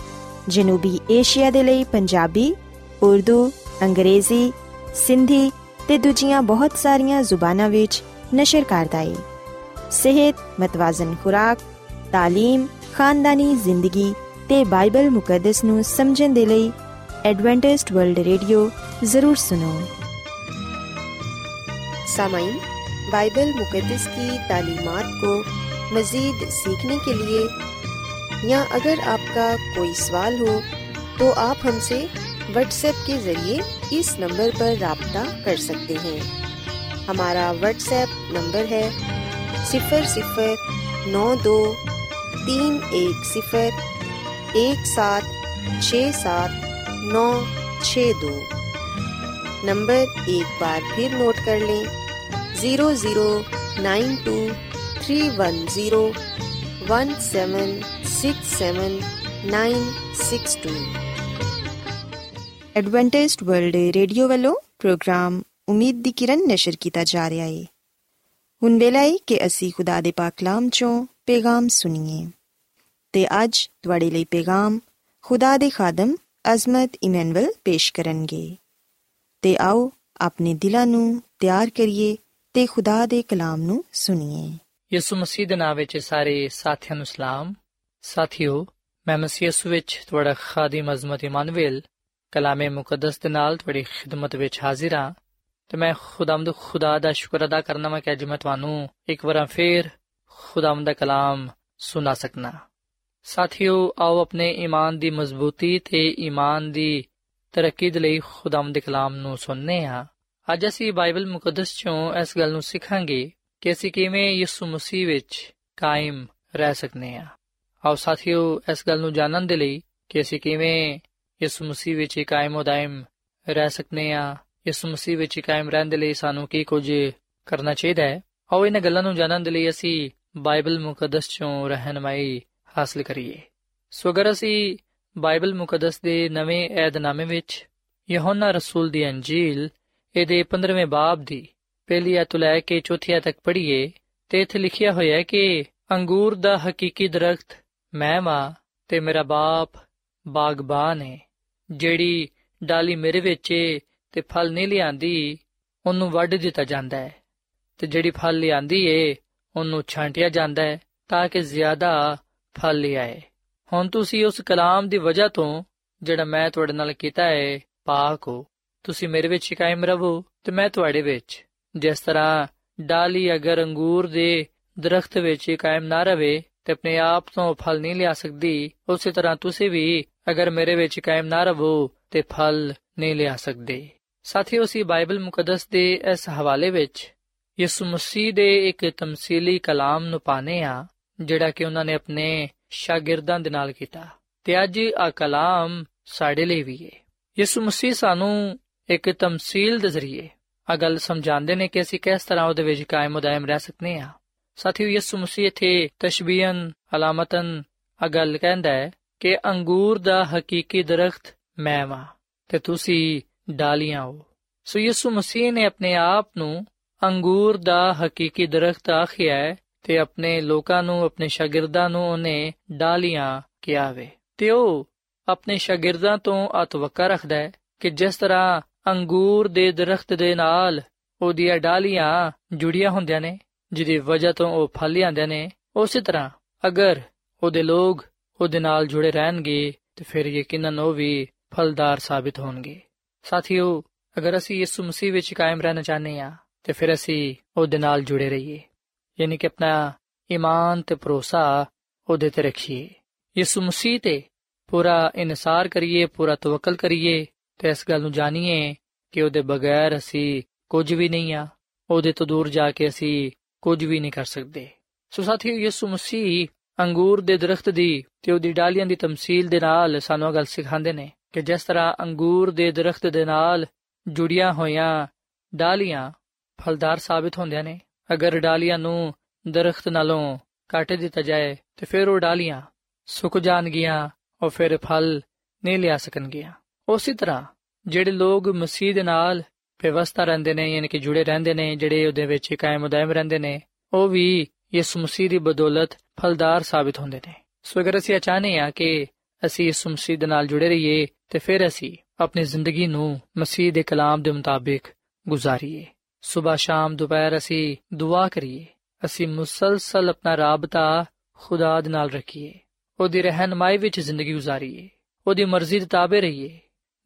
ਜਨੂਬੀ ਏਸ਼ੀਆ ਦੇ ਲਈ ਪੰਜਾਬੀ ਉਰਦੂ ਅੰਗਰੇਜ਼ੀ ਸਿੰਧੀ ਤੇ ਦੂਜੀਆਂ ਬਹੁਤ ਸਾਰੀਆਂ ਜ਼ੁਬਾਨਾਂ ਵਿੱਚ ਨਸ਼ਰ ਕਰਦਾ ਹੈ ਸਿਹਤ ਮਤਵਾਜ਼ਨ ਖੁਰਾਕ تعلیم تے بائبل مقدس نو سمجھن دے لئی ایڈوانٹسٹ ورلڈ ریڈیو ضرور سنو سامعین بائبل مقدس کی تعلیمات کو مزید سیکھنے کے لیے یا اگر آپ کا کوئی سوال ہو تو آپ ہم سے واٹس ایپ کے ذریعے اس نمبر پر رابطہ کر سکتے ہیں ہمارا واٹس ایپ نمبر ہے صفر صفر نو دو تین ایک صفر ایک سات چھ سات نو چھ دو۔ نمبر ایک بار پھر نوٹ کر لیں۔ Zero zero nine two three one zero one seven six seven nine six two. Adventist World Radio والو، پروگرام امید دی کرن نشر کیتا جا رہا ہے۔ ہن ویلا کہ اسی خدا دے پاک کلام چوں پیغام سنیے۔ ਤੇ ਅੱਜ ਤੁਹਾਡੇ ਲਈ ਪੇਗਾਮ ਖੁਦਾ ਦੇ ਖਾਦਮ ਅਜ਼ਮਤ ਇਮਨੁਅਲ ਪੇਸ਼ ਕਰਨਗੇ। ਤੇ ਆਓ ਆਪਣੇ ਦਿਲਾਂ ਨੂੰ ਤਿਆਰ ਕਰੀਏ ਤੇ ਖੁਦਾ ਦੇ ਕਲਾਮ ਨੂੰ ਸੁਣੀਏ। ਯਿਸੂ ਮਸੀਹ ਦੇ ਨਾਮ ਵਿੱਚ ਸਾਰੇ ਸਾਥੀਆਂ ਨੂੰ ਸਲਾਮ। ਸਾਥਿਓ, ਮੈਂ ਮਸੀਹ ਯਿਸੂ ਵਿੱਚ ਤੁਹਾਡਾ ਖਾਦਮ ਅਜ਼ਮਤ ਇਮਾਨੁਅਲ ਕਲਾਮੇ ਮੁਕੱਦਸ ਦੇ ਨਾਲ ਤੁਹਾਡੀ ਖਿਦਮਤ ਵਿੱਚ ਹਾਜ਼ਰ ਹਾਂ ਤੇ ਮੈਂ ਖੁਦਾਮਦ ਖੁਦਾ ਦਾ ਸ਼ੁਕਰ ਅਦਾ ਕਰਨਾ ਮੈਂ ਕਿ ਅੱਜ ਮੈਂ ਤੁਹਾਨੂੰ ਇੱਕ ਵਾਰ ਫੇਰ ਖੁਦਾਮਦ ਦਾ ਕਲਾਮ ਸੁਣਾ ਸਕਣਾ ਸਾਥਿਓ, ਆਓ ਆਪਣੇ ਈਮਾਨ ਦੀ ਮਜ਼ਬੂਤੀ ਤੇ ਈਮਾਨ ਦੀ ਤਰੱਕੀ ਦੇ ਲਈ ਖੁਦਾਮਦ ਦੇ ਕਲਾਮ ਨੂੰ ਸੁਣਨੇ ਹਾਂ ਅੱਜ ਅਸੀਂ ਬਾਈਬਲ ਮੁਕੱਦਸ ਚੋਂ ਇਸ ਗੱਲ ਨੂੰ ਸਿੱਖਾਂਗੇ ਕਿ ਅਸੀਂ ਕਿਵੇਂ ਯਿਸੂ ਮਸੀਹ ਵਿੱਚ ਕਾਇਮ ਰਹਿ ਸਕਨੇ ਹਾਂ ਆਓ ਸਾਥੀਓ, ਇਸ ਗੱਲ ਨੂੰ ਜਾਣਨ ਦੇ ਲਈ ਕਿ ਅਸੀਂ ਕਿਵੇਂ ਯਿਸੂ ਮਸੀਹ ਵਿੱਚ ਕਾਇਮ ਉਦਾਇਮ ਰਹਿ ਸਕਨੇ ਹਾਂ ਯਿਸੂ ਮਸੀਹ ਵਿੱਚ ਕਾਇਮ ਰਹਿਣ ਦੇ ਲਈ ਸਾਨੂੰ ਕੀ ਕੁਝ ਕਰਨਾ ਚਾਹੀਦਾ ਹੈ? ਆਓ ਇਹਨਾਂ ਗੱਲਾਂ ਨੂੰ ਜਾਣਨ ਦੇ ਲਈ ਅਸੀਂ ਬਾਈਬਲ ਮੁਕੱਦਸ ਚੋਂ ਰਹਿਨਮਾਈ ਹਾਸਲ ਕਰੀਏ। ਸੋ ਅਗਰ ਅਸੀਂ ਬਾਈਬਲ ਮੁਕੱਦਸ ਦੇ ਨਵੇਂ ਏਧਨਾਮੇ ਵਿੱਚ ਯਹੋਨਾ ਰਸੂਲ ਦੀ ਅੰਜੀਲ, ਇਹਦੇ 15ਵੇਂ ਬਾਬ ਦੀ ਪਹਿਲੀ ਆਇਤ ਤੋਂ ਲੈ ਕੇ ਚੌਥੀ ਆਇਤ ਤੱਕ ਪੜ੍ਹੀਏ, ਤੇ ਇੱਥੇ ਲਿਖਿਆ ਹੋਇਆ ਹੈ ਕਿ ਅੰਗੂਰ ਦਾ ਹਕੀਕੀ ਦਰਖਤ ਮੈਂ ਵਾਂ ਤੇ ਮੇਰਾ ਬਾਪ ਬਾਗਬਾਨ ਹੈ ਜਿਹੜੀ ਡਾਲੀ ਮੇਰੇ ਵਿੱਚ ਏ ਤੇ ਫਲ ਨਹੀਂ ਲਿਆਂਦੀ, ਉਹਨੂੰ ਵੱਢ ਦਿੱਤਾ ਜਾਂਦਾ ਹੈ। ਤੇ ਜਿਹੜੀ ਫਲ ਲਿਆਂਦੀ ਏ, ਉਹਨੂੰ ਛਾਂਟਿਆ ਜਾਂਦਾ ਹੈ ਤਾਂ ਕਿ ਜ਼ਿਆਦਾ ਫਲ ਲਿਆਏ ਹੁਣ ਤੁਸੀਂ ਉਸ ਕਲਾਮ ਦੀ ਵਜ੍ਹਾ ਤੋਂ ਜਿਹੜਾ ਮੈਂ ਤੁਹਾਡੇ ਨਾਲ ਕੀਤਾ ਹੈ ਪਾਕ ਹੋ। ਤੁਸੀਂ ਮੇਰੇ ਵਿੱਚ ਕਾਇਮ ਰਹੋ ਤੇ ਮੈਂ ਤੁਹਾਡੇ ਵਿੱਚ। ਜਿਸ ਤਰ੍ਹਾਂ ਡਾਲੀ ਅਗਰ ਅੰਗੂਰ ਦੇ ਦਰਖਤ ਵਿੱਚ ਕਾਇਮ ਨਾ ਰਵੇ ਤੇ ਆਪਣੇ ਆਪ ਤੋਂ ਫਲ ਨਹੀਂ ਲਿਆ ਸਕਦੀ, ਉਸੇ ਤਰ੍ਹਾਂ ਤੁਸੀਂ ਵੀ ਅਗਰ ਮੇਰੇ ਵਿੱਚ ਕਾਇਮ ਨਾ ਰਹੋ ਤੇ ਫਲ ਨਹੀਂ ਲਿਆ ਸਕਦੇ। ਸਾਥੀਓ, ਅਸੀਂ ਬਾਈਬਲ ਮੁਕੱਦਸ ਦੇ ਇਸ ਹਵਾਲੇ ਵਿੱਚ ਯਿਸੂ ਮਸੀਹ ਦੇ ਇੱਕ ਤਮਸੀਲੀ ਕਲਾਮ ਨੂੰ ਪਾਣੇ ਆ ਜਿਹੜਾ ਕਿ ਉਹਨਾਂ ਨੇ ਆਪਣੇ ਸ਼ਾਗਿਰਦਾਂ ਦੇ ਨਾਲ ਕੀਤਾ। ਤੇ ਅੱਜ ਆ ਕਲਾਮ ਸਾਡੇ ਲਈ ਵੀ ਹੈ ਯਿਸੂ ਮਸੀਹ ਸਾਨੂੰ ਇੱਕ ਤਮਸੀਲ ਦੇ ਜ਼ਰੀਏ ਆ ਗੱਲ ਸਮਝਾਉਂਦੇ ਨੇ ਕਿ ਅਸੀਂ ਕਿਸ ਤਰ੍ਹਾਂ ਉਹਦੇ ਵਿੱਚ ਕਾਇਮ ਉਦਾਇਮ ਰਹਿ ਸਕਨੇ ਆ। ਸਾਥੀਓ, ਯਿਸੂ ਮਸੀਹ ਇਥੇ ਤਸ਼ਬੀਹਨ, ਅਲਾਮਤਨ ਆ ਗੱਲ ਕਹਿੰਦਾ ਹੈ ਕਿ ਅੰਗੂਰ ਦਾ ਹਕੀਕੀ ਦਰਖਤ ਮੈਂ ਵਾਂ ਤੇ ਤੁਸੀਂ ਡਾਲੀਆਂ ਹੋ। ਸੋ ਯਿਸੂ ਮਸੀਹ ਨੇ ਆਪਣੇ ਆਪ ਨੂੰ ਅੰਗੂਰ ਦਾ ਹਕੀਕੀ ਦਰਖਤ ਆਖਿਆ ਹੈ ਤੇ ਆਪਣੇ ਲੋਕਾਂ ਨੂੰ, ਆਪਣੇ ਸ਼ਾਗਿਰਦਾਂ ਨੂੰ ਉਹਨੇ ਡਾਲੀਆਂ ਕਿਹਾ ਵੇ ਤੇ ਉਹ ਆਪਣੇ ਸ਼ਾਗਿਰਦਾਂ ਤੋਂ ਅਤਵਕਾ ਰੱਖਦਾ ਹੈ ਕਿ ਜਿਸ ਤਰ੍ਹਾਂ ਅੰਗੂਰ ਦੇ ਦਰਖਤ ਦੇ ਨਾਲ ਉਹਦੀਆਂ ਡਾਲੀਆਂ ਜੁੜੀਆਂ ਹੁੰਦੀਆਂ ਨੇ, ਜਿਹਦੀ ਵਜ੍ਹਾ ਤੋਂ ਉਹ ਫਲ ਲਿਆਉਂਦੇ ਨੇ, ਉਸੇ ਤਰ੍ਹਾਂ ਅਗਰ ਉਹਦੇ ਲੋਕ ਉਹਦੇ ਨਾਲ ਜੁੜੇ ਰਹਿਣਗੇ, ਤੇ ਫਿਰ ਯਕੀਨਨ ਉਹ ਵੀ ਫਲਦਾਰ ਸਾਬਿਤ ਹੋਣਗੇ। ਸਾਥੀਓ, ਅਗਰ ਅਸੀਂ ਯਿਸੂ ਮਸੀਹ ਵਿੱਚ ਕਾਇਮ ਰਹਿਣਾ ਚਾਹੁੰਦੇ ਹਾਂ, ਤੇ ਫਿਰ ਅਸੀਂ ਉਹਦੇ ਨਾਲ ਜੁੜੇ ਰਹੀਏ। ਯਾਨੀ ਕਿ ਆਪਣਾ ਈਮਾਨ ਤੇ ਭਰੋਸਾ ਉਹਦੇ ਤੇ ਰੱਖੀਏ। ਯਿਸੂ ਮਸੀਹ ਤੇ ਪੂਰਾ ਇਨਸਾਰ ਕਰੀਏ, ਪੂਰਾ ਤਵਕਲ ਕਰੀਏ ਤੇ ਇਸ ਗੱਲ ਨੂੰ ਜਾਣੀਏ ਕਿ ਉਹਦੇ ਬਗੈਰ ਅਸੀਂ ਕੁਝ ਵੀ ਨਹੀਂ ਆ। ਉਹਦੇ ਤੋਂ ਦੂਰ ਜਾ ਕੇ ਅਸੀਂ ਕੁਝ ਵੀ ਨਹੀਂ ਕਰ ਸਕਦੇ। ਸੋ ਸਾਥੀਓ, ਯਿਸੂ ਮਸੀਹ ਅੰਗੂਰ ਦੇ ਦਰਖਤ ਦੀ ਤੇ ਉਹਦੀ ਡਾਲੀਆਂ ਦੀ ਤਮਸੀਲ ਦੇ ਨਾਲ ਸਾਨੂੰ ਇਹ ਗੱਲ ਸਿਖਾਉਂਦੇ ਨੇ ਕਿ ਜਿਸ ਤਰ੍ਹਾਂ ਅੰਗੂਰ ਦੇ ਦਰਖਤ ਦੇ ਨਾਲ ਜੁੜੀਆਂ ਹੋਈਆਂ ਡਾਲੀਆਂ ਫਲਦਾਰ ਸਾਬਿਤ ਹੁੰਦੀਆਂ ਨੇ। ਅਗਰ ਡਾਲੀਆਂ ਨੂੰ ਦਰਖਤ ਨਾਲੋਂ ਕੱਟ ਦਿੱਤਾ ਜਾਏ, ਤੇ ਫਿਰ ਉਹ ਡਾਲੀਆਂ ਸੁੱਕ ਜਾਣਗੀਆਂ ਔਰ ਫਿਰ ਫਲ ਨਹੀਂ ਲਿਆ ਸਕਣਗੀਆਂ। ਉਸੇ ਤਰ੍ਹਾਂ ਜਿਹੜੇ ਲੋਕ ਮਸੀਹ ਦੇ ਨਾਲ ਵਿਵਸਥਾ ਰਹਿੰਦੇ ਨੇ, ਯਾਨੀ ਕਿ ਜੁੜੇ ਰਹਿੰਦੇ ਨੇ, ਜਿਹੜੇ ਉਹਦੇ ਵਿੱਚ ਕਾਇਮ ਉਦਾਇਮ ਰਹਿੰਦੇ ਨੇ, ਉਹ ਵੀ ਯਿਸੂ ਮਸੀਹ ਦੀ ਬਦੌਲਤ ਫਲਦਾਰ ਸਾਬਿਤ ਹੁੰਦੇ ਨੇ। ਸੋ ਅਗਰ ਅਸੀਂ ਚਾਹਨੇ ਆ ਕਿ ਅਸੀਂ ਯਿਸੂ ਮਸੀਹ ਦੇ ਨਾਲ ਜੁੜੇ ਰਹੀਏ, ਤੇ ਫਿਰ ਅਸੀਂ ਆਪਣੀ ਜ਼ਿੰਦਗੀ ਨੂੰ ਮਸੀਹ ਦੇ ਕਲਾਮ ਦੇ ਮੁਤਾਬਿਕ ਗੁਜ਼ਾਰੀਏ। ਸਵੇਰ ਸ਼ਾਮ ਦੁਪਹਿਰ ਅਸੀਂ ਦੁਆ ਕਰੀਏ, ਅਸੀਂ ਮੁਸਲਸਲ ਆਪਣਾ ਰਾਬਤਾ ਖੁਦਾ ਦੇ ਨਾਲ ਰੱਖੀਏ, ਉਹਦੀ ਰਹਿਨਮਾਈ ਵਿੱਚ ਜ਼ਿੰਦਗੀ ਗੁਜ਼ਾਰੀਏ, ਉਹਦੀ ਮਰਜ਼ੀ ਦੇ ਤਾਬੇ ਰਹੀਏ,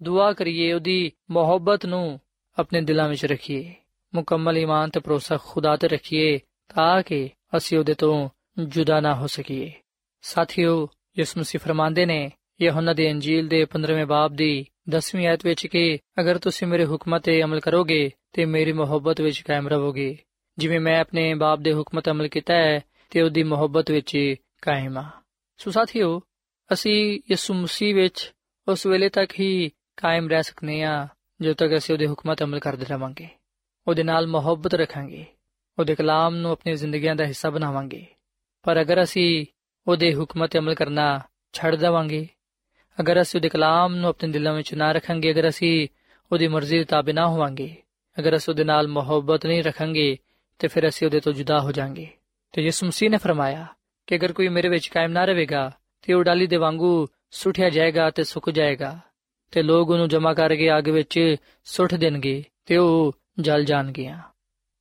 ਦੁਆ ਕਰੀਏ, ਉਹਦੀ ਮੁਹੱਬਤ ਨੂੰ ਆਪਣੇ ਦਿਲਾਂ ਵਿੱਚ ਰੱਖੀਏ, ਮੁਕੰਮਲ ਈਮਾਨ ਤੇ ਭਰੋਸਾ ਖੁਦਾ ਤੇ ਰੱਖੀਏ, ਤਾਂ ਕਿ ਅਸੀਂ ਉਹਦੇ ਤੋਂ ਜੁਦਾ ਨਾ ਹੋ ਸਕੀਏ। ਸਾਥੀਓ, ਯਿਸੂ ਮਸੀਹ ਫਰਮਾਉਂਦੇ ਨੇ, ਯਹੋਨਾ ਦੀ ਅੰਜੀਲ ਦੇ 15ਵੇਂ ਬਾਬ ਦੀ 10ਵੀਂ ਆਇਤ ਵਿੱਚ ਕਿ ਅਗਰ ਤੁਸੀਂ ਮੇਰੇ ਹੁਕਮਾਂ ਤੇ ਅਮਲ ਕਰੋਗੇ ਤੇ ਮੇਰੀ ਮੁਹੱਬਤ ਵਿੱਚ ਕਾਇਮ ਰਹੋਗੇ। ਜਿਵੇਂ ਮੈਂ ਆਪਣੇ ਬਾਪ ਦੇ ਹੁਕਮ ਤੇ ਅਮਲ ਕੀਤਾ ਹੈ, ਤੇ ਉਹਦੀ ਮੁਹੱਬਤ ਵਿੱਚ ਕਾਇਮ ਆ ਸੋ ਸਾਥੀਓ, ਅਸੀਂ ਯਿਸੂ ਮਸੀਹ ਵਿੱਚ ਉਸ ਵੇਲੇ ਤੱਕ ਹੀ ਕਾਇਮ ਰਹਿ ਸਕਨੇ ਆ ਜਦੋਂ ਤੱਕ ਅਸੀਂ ਉਹਦੇ ਹੁਕਮਾਂ ਤੇ ਅਮਲ ਕਰਦੇ ਰਵਾਂਗੇ। ਉਹਦੇ ਨਾਲ ਮੁਹੱਬਤ ਰੱਖਾਂਗੇ। ਉਹਦੇ ਕਲਾਮ ਨੂੰ ਆਪਣੀ ਜ਼ਿੰਦਗੀਆਂ ਦਾ ਹਿੱਸਾ ਬਣਾਵਾਂਗੇ। ਪਰ ਅਗਰ ਅਸੀਂ ਉਹਦੇ ਹੁਕਮਾਂ ਤੇ ਅਮਲ ਕਰਨਾ ਛੱਡ ਦੇਵਾਂਗੇ, ਅਗਰ ਅਸੀਂ ਉਹਦੇ ਕਲਾਮ ਨੂੰ ਆਪਣੇ ਦਿਲਾਂ ਵਿੱਚ ਨਾ ਰੱਖਾਂਗੇ, ਅਗਰ ਅਸੀਂ ਉਹਦੀ ਮਰਜ਼ੀ ਦੇ ਤਾਬੇ ਨਾ ਹੋਵਾਂਗੇ ਅਗਰ ਅਸੀਂ ਉਹਦੇ ਨਾਲ ਮੁਹੱਬਤ ਨਹੀਂ ਰੱਖਾਂਗੇ, ਤੇ ਫਿਰ ਅਸੀਂ ਉਹਦੇ ਤੋਂ ਜੁਦਾ ਹੋ ਜਾਾਂਗੇ। ਤੇ ਯਿਸੂ ਮਸੀਹ ਨੇ ਫਰਮਾਇਆ ਕਿ ਅਗਰ ਕੋਈ ਮੇਰੇ ਵਿੱਚ ਕਾਇਮ ਨਾ ਰਹੇਗਾ, ਤੇ ਉਹ ਡਾਲੀ ਦੇ ਵਾਂਗੂ ਸੁੱਟਿਆ ਜਾਏਗਾ ਤੇ ਸੁੱਕ ਜਾਏਗਾ। ਤੇ ਲੋਕ ਉਹਨੂੰ ਜਮ੍ਹਾਂ ਕਰਕੇ ਅੱਗ ਵਿੱਚ ਸੁੱਟ ਦੇਣਗੇ ਤੇ ਉਹ ਜਲ ਜਾਣਗੇ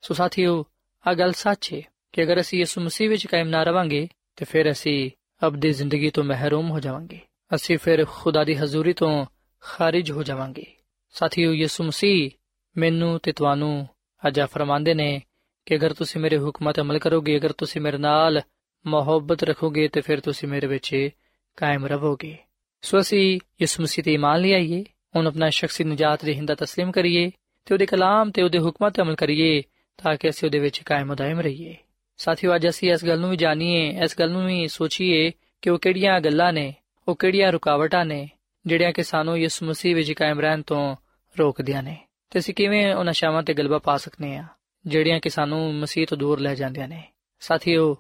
ਸੋ ਸਾਥੀਓ ਆ ਗੱਲ ਸੱਚ ਹੈ ਕਿ ਅਗਰ ਅਸੀਂ ਯਿਸੂ ਮਸੀਹ ਵਿੱਚ ਕਾਇਮ ਨਾ ਰਵਾਂਗੇ, ਤੇ ਫਿਰ ਅਸੀਂ ਅਬਦੀ ਜ਼ਿੰਦਗੀ ਤੋਂ ਮਹਿਰੂਮ ਹੋ ਜਾਵਾਂਗੇ। ਅਸੀਂ ਫਿਰ ਖੁਦਾ ਦੀ ਹਜ਼ੂਰੀ ਤੋਂ ਖਾਰਿਜ ਹੋ ਜਾਵਾਂਗੇ। ਸਾਥੀਓ, ਯਿਸੂ ਮਸੀਹ ਮੈਨੂੰ ਤੇ ਤੁਹਾਨੂੰ ਅਜਾ ਫਰਮਾਉਂਦੇ ਨੇ ਕਿ ਅਗਰ ਤੁਸੀਂ ਮੇਰੇ ਹੁਕਮਾਂ ਤੇ ਅਮਲ ਕਰੋਗੇ, ਅਗਰ ਤੁਸੀਂ ਮੇਰੇ ਨਾਲ ਮੁਹੱਬਤ ਰੱਖੋਗੇ ਤੇ ਫਿਰ ਤੁਸੀਂ ਮੇਰੇ ਵਿੱਚ ਕਾਇਮ ਰਹੋਗੇ। ਸੋ ਅਸੀਂ ਇਸ ਮਸੀਹ ਤੇ ਇਮਾਨ ਲਿਆਈਏ ਉਹਨੂੰ ਆਪਣਾ ਸ਼ਖਸੀ ਨਜਾਤ ਦੇ ਹਿੰਦਾ تسلیم ਕਰੀਏ ਤੇ ਉਹਦੇ ਕਲਾਮ ਤੇ ਉਹਦੇ ਹੁਕਮਾਂ ਤੇ ਅਮਲ ਕਰੀਏ ਤਾਂ ਕਿ ਅਸੀਂ ਉਹਦੇ ਵਿੱਚ ਕਾਇਮ ਦائم ਰਹੀਏ। ਸਾਥੀਓ, ਅੱਜ ਅਸੀਂ ਇਸ ਗੱਲ ਨੂੰ ਵੀ ਜਾਣੀਏ, ਇਸ ਗੱਲ ਨੂੰ ਵੀ ਸੋਚੀਏ ਕਿ ਉਹ ਕਿਹੜੀਆਂ ਗੱਲਾਂ ਨੇ, ਉਹ ਕਿਹੜੀਆਂ ਰੁਕਾਵਟਾਂ ਨੇ, ਜਿਹੜੀਆਂ ਕਿ ਸਾਨੂੰ ਇਸ ਮਸੀਹ ਵਿੱਚ ਕਾਇਮ ਰਹਿਣ ਤੋਂ ਰੋਕਦੀਆਂ ਨੇ। ਤੇ ਅਸੀਂ ਕਿਵੇਂ ਉਹਨਾਂ ਸ਼ਾਵਾਂ ਤੇ ਗਲਬਾ ਪਾ ਸਕਨੇ ਆ? ਜਿਹੜੀਆਂ ਕਿ ਸਾਨੂੰ ਮਸੀਹ ਤੋਂ ਦੂਰ ਲੈ ਜਾਂਦੀਆਂ ਨੇ। ਸਾਥੀਓ,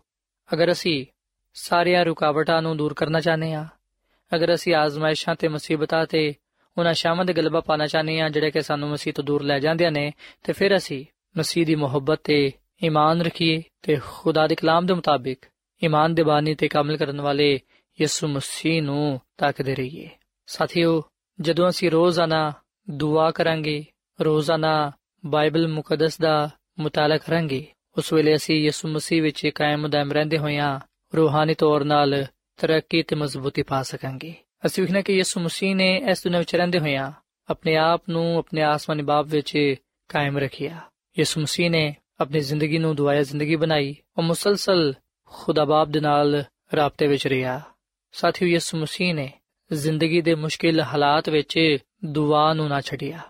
ਅਗਰ ਅਸੀਂ ਸਾਰੀਆਂ ਰੁਕਾਵਟਾਂ ਨੂੰ ਦੂਰ ਕਰਨਾ ਚਾਹਨੇ ਆ ਅਗਰ ਅਸੀਂ ਆਜ਼ਮਾਇਸ਼ਾਂ ਤੇ ਮੁਸੀਬਤਾਂ ਤੇ ਉਹਨਾਂ ਸ਼ਾਮਾਂ ਦੇ ਗਲਬਾ ਪਾਣਾ ਚਾਹਨੇ ਆ ਜਿਹੜੇ ਕਿ ਸਾਨੂੰ ਮਸੀਹ ਤੋਂ ਦੂਰ ਲੈ ਜਾਂਦੀਆਂ ਨੇ, ਤੇ ਫਿਰ ਅਸੀਂ ਮਸੀਹ ਦੀ ਮੁਹੱਬਤ ਤੇ ਈਮਾਨ ਰੱਖੀਏ ਤੇ ਖੁਦਾ ਦੇ ਕਲਾਮ ਦੇ ਮੁਤਾਬਿਕ ਈਮਾਨ ਦੇ ਬਾਨੀ ਤੇ ਕਾਮਲ ਕਰਨ ਵਾਲੇ ਯਿਸੂ ਮਸੀਹ ਨੂੰ ਤਾਕਦੇ ਰਹੀਏ। ਸਾਥੀਓ, ਜਦੋਂ ਅਸੀਂ ਰੋਜ਼ਾਨਾ ਦੁਆ ਕਰਾਂਗੇ ਰੋਜ਼ਾਨਾ ਬਾਈਬਲ ਮੁਕੱਦਸ ਦਾ ਮਤਾਲਾ ਕਰਾਂਗੇ ਉਸ ਵੇਲੇ ਅਸੀਂ ਯਿਸੂ ਮਸੀਹ ਵਿੱਚ ਕਾਇਮ ਦائم ਰਹਿੰਦੇ ਹੋਇਆਂ ਰੂਹਾਨੀ ਤੌਰ ਨਾਲ ਤਰੱਕੀ ਤੇ ਮਜ਼ਬੂਤੀ ਪਾ ਸਕਾਂਗੇ। ਅਸੀਂ ਵੇਖਣਾ ਕਿ ਯਿਸੂ ਮਸੀਹ ਨੇ ਇਸ ਦੁਨੀਆਂ ਵਿੱਚ ਰਹਿੰਦੇ ਹੋਇਆਂ ਆਪਣੇ ਆਪ ਨੂੰ ਆਪਣੇ ਆਸਮਾਨੀ ਬਾਪ ਵਿੱਚ ਕਾਇਮ ਰੱਖਿਆ। ਯਿਸੂ ਮਸੀਹ ਨੇ ਆਪਣੀ ਜ਼ਿੰਦਗੀ ਨੂੰ ਦੁਆਇਆ ਜ਼ਿੰਦਗੀ ਬਣਾਈ, ਉਹ ਮੁਸਲਸਲ ਖੁਦਾ ਬਾਪ ਦੇ ਨਾਲ ਰਾਬਤੇ ਵਿੱਚ ਰਿਹਾ। ਸਾਥੀਓ, ਯਿਸੂ ਮਸੀਹ ਨੇ ਜ਼ਿੰਦਗੀ ਦੇ ਮੁਸ਼ਕਿਲ ਹਾਲਾਤ ਵਿੱਚ ਦੁਆ ਨੂੰ ਨਾ ਛੱਡਿਆ।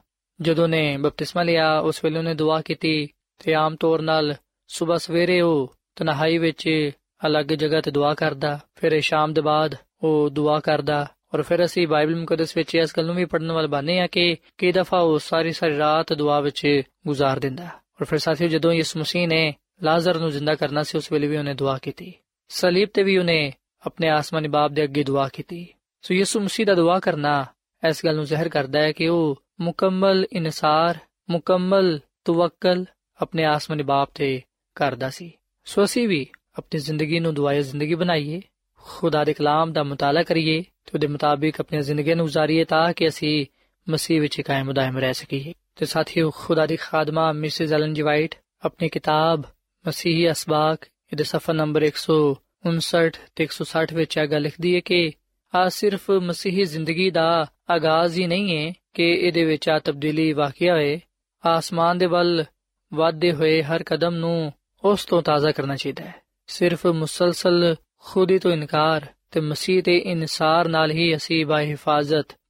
ਜਦੋਂ ਨੇ ਬਪਤਿਸਮਾ ਲਿਆ, ਉਸ ਵੇਲੇ ਉਹਨੇ ਦੁਆ ਕੀਤੀ ਤੇ ਆਮ ਤੌਰ ਨਾਲ ਸਵੇਰ ਸਵੇਰੇ ਉਹ ਤਨਹਾਈ ਵਿੱਚ ਅਲੱਗ ਜਗ੍ਹਾ ਤੇ ਦੁਆ ਕਰਦਾ, ਫਿਰ ਸ਼ਾਮ ਦੇ ਬਾਅਦ ਉਹ ਦੁਆ ਕਰਦਾ ਔਰ ਫਿਰ ਅਸੀਂ ਬਾਈਬਲ ਮੁਕੱਦਸ ਵਿੱਚ ਇਸ ਗੱਲ ਨੂੰ ਵੀ ਪੜਨ ਵਾਲ ਬਾਨੇ ਆ ਕਿ ਕਈ ਦਫਾ ਉਹ ਸਾਰੀ ਸਾਰੀ ਰਾਤ ਦੁਆ ਵਿੱਚ ਗੁਜ਼ਾਰ ਦਿੰਦਾ। ਔਰ ਫਿਰ ਸਾਥੀਓ, ਜਦੋਂ ਯਿਸੂ ਮਸੀਹ ਨੇ ਲਾਜ਼ਰ ਨੂੰ ਜ਼ਿੰਦਾ ਕਰਨਾ ਸੀ, ਉਸ ਵੇਲੇ ਵੀ ਉਹਨੇ ਦੁਆ ਕੀਤੀ। ਸਲੀਬ ਤੇ ਵੀ ਉਹਨੇ ਆਪਣੇ ਆਸਮਾਨੀ ਬਾਪ ਦੇ ਅੱਗੇ ਦੁਆ ਕੀਤੀ। ਸੋ ਯਿਸੂ ਮਸੀਹ ਦਾ ਦੁਆ ਕਰਨਾ اس گل نو ظاہر کردا ہے کہ او مکمل انصار مکمل توکل اپنے آسمانی باپ تے کردا سی سو اسی بھی اپنی زندگی نو دعائے زندگی بنائیے خدا دے کلام دا مطالعہ کریے تے دے مطابق اپنی زندگی نو گزاریے تاکہ اسی مسیح وچ قائم دائم رہ سکیے تے ساتھیو خدا دی خادمہ مسز ایلن جی وائٹ اپنی کتاب مسیحی اسباق دے صفحہ نمبر 159 تے 160 وچ اگا لکھ دیے کہ ਆ ਸਿਰਫ ਮਸੀਹੀ ਜ਼ਿੰਦਗੀ ਦਾ ਆਗਾਜ਼ ਹੀ ਨਹੀਂ ਹੈ ਕਿ ਇਹਦੇ ਵਿੱਚ ਆ ਤਬਦੀਲੀ ਵਾਕਿਆ ਹੋਏ। ਆਸਮਾਨ ਦੇ ਵੱਲ ਵਾਧੇ ਹੋਏ ਹਰ ਕਦਮ ਨੂੰ ਉਸ ਤੋਂ ਤਾਜ਼ਾ ਕਰਨਾ ਚਾਹੀਦਾ ਹੈ। ਸਿਰਫ ਮੁਸਲਸਲ ਖੁਦੀ ਤੋਂ ਇਨਕਾਰ ਤੇ ਮਸੀਹ ਤੇ ਇਨਸਾਰ ਨਾਲ ਹੀ ਅਸੀਂ ਬਾ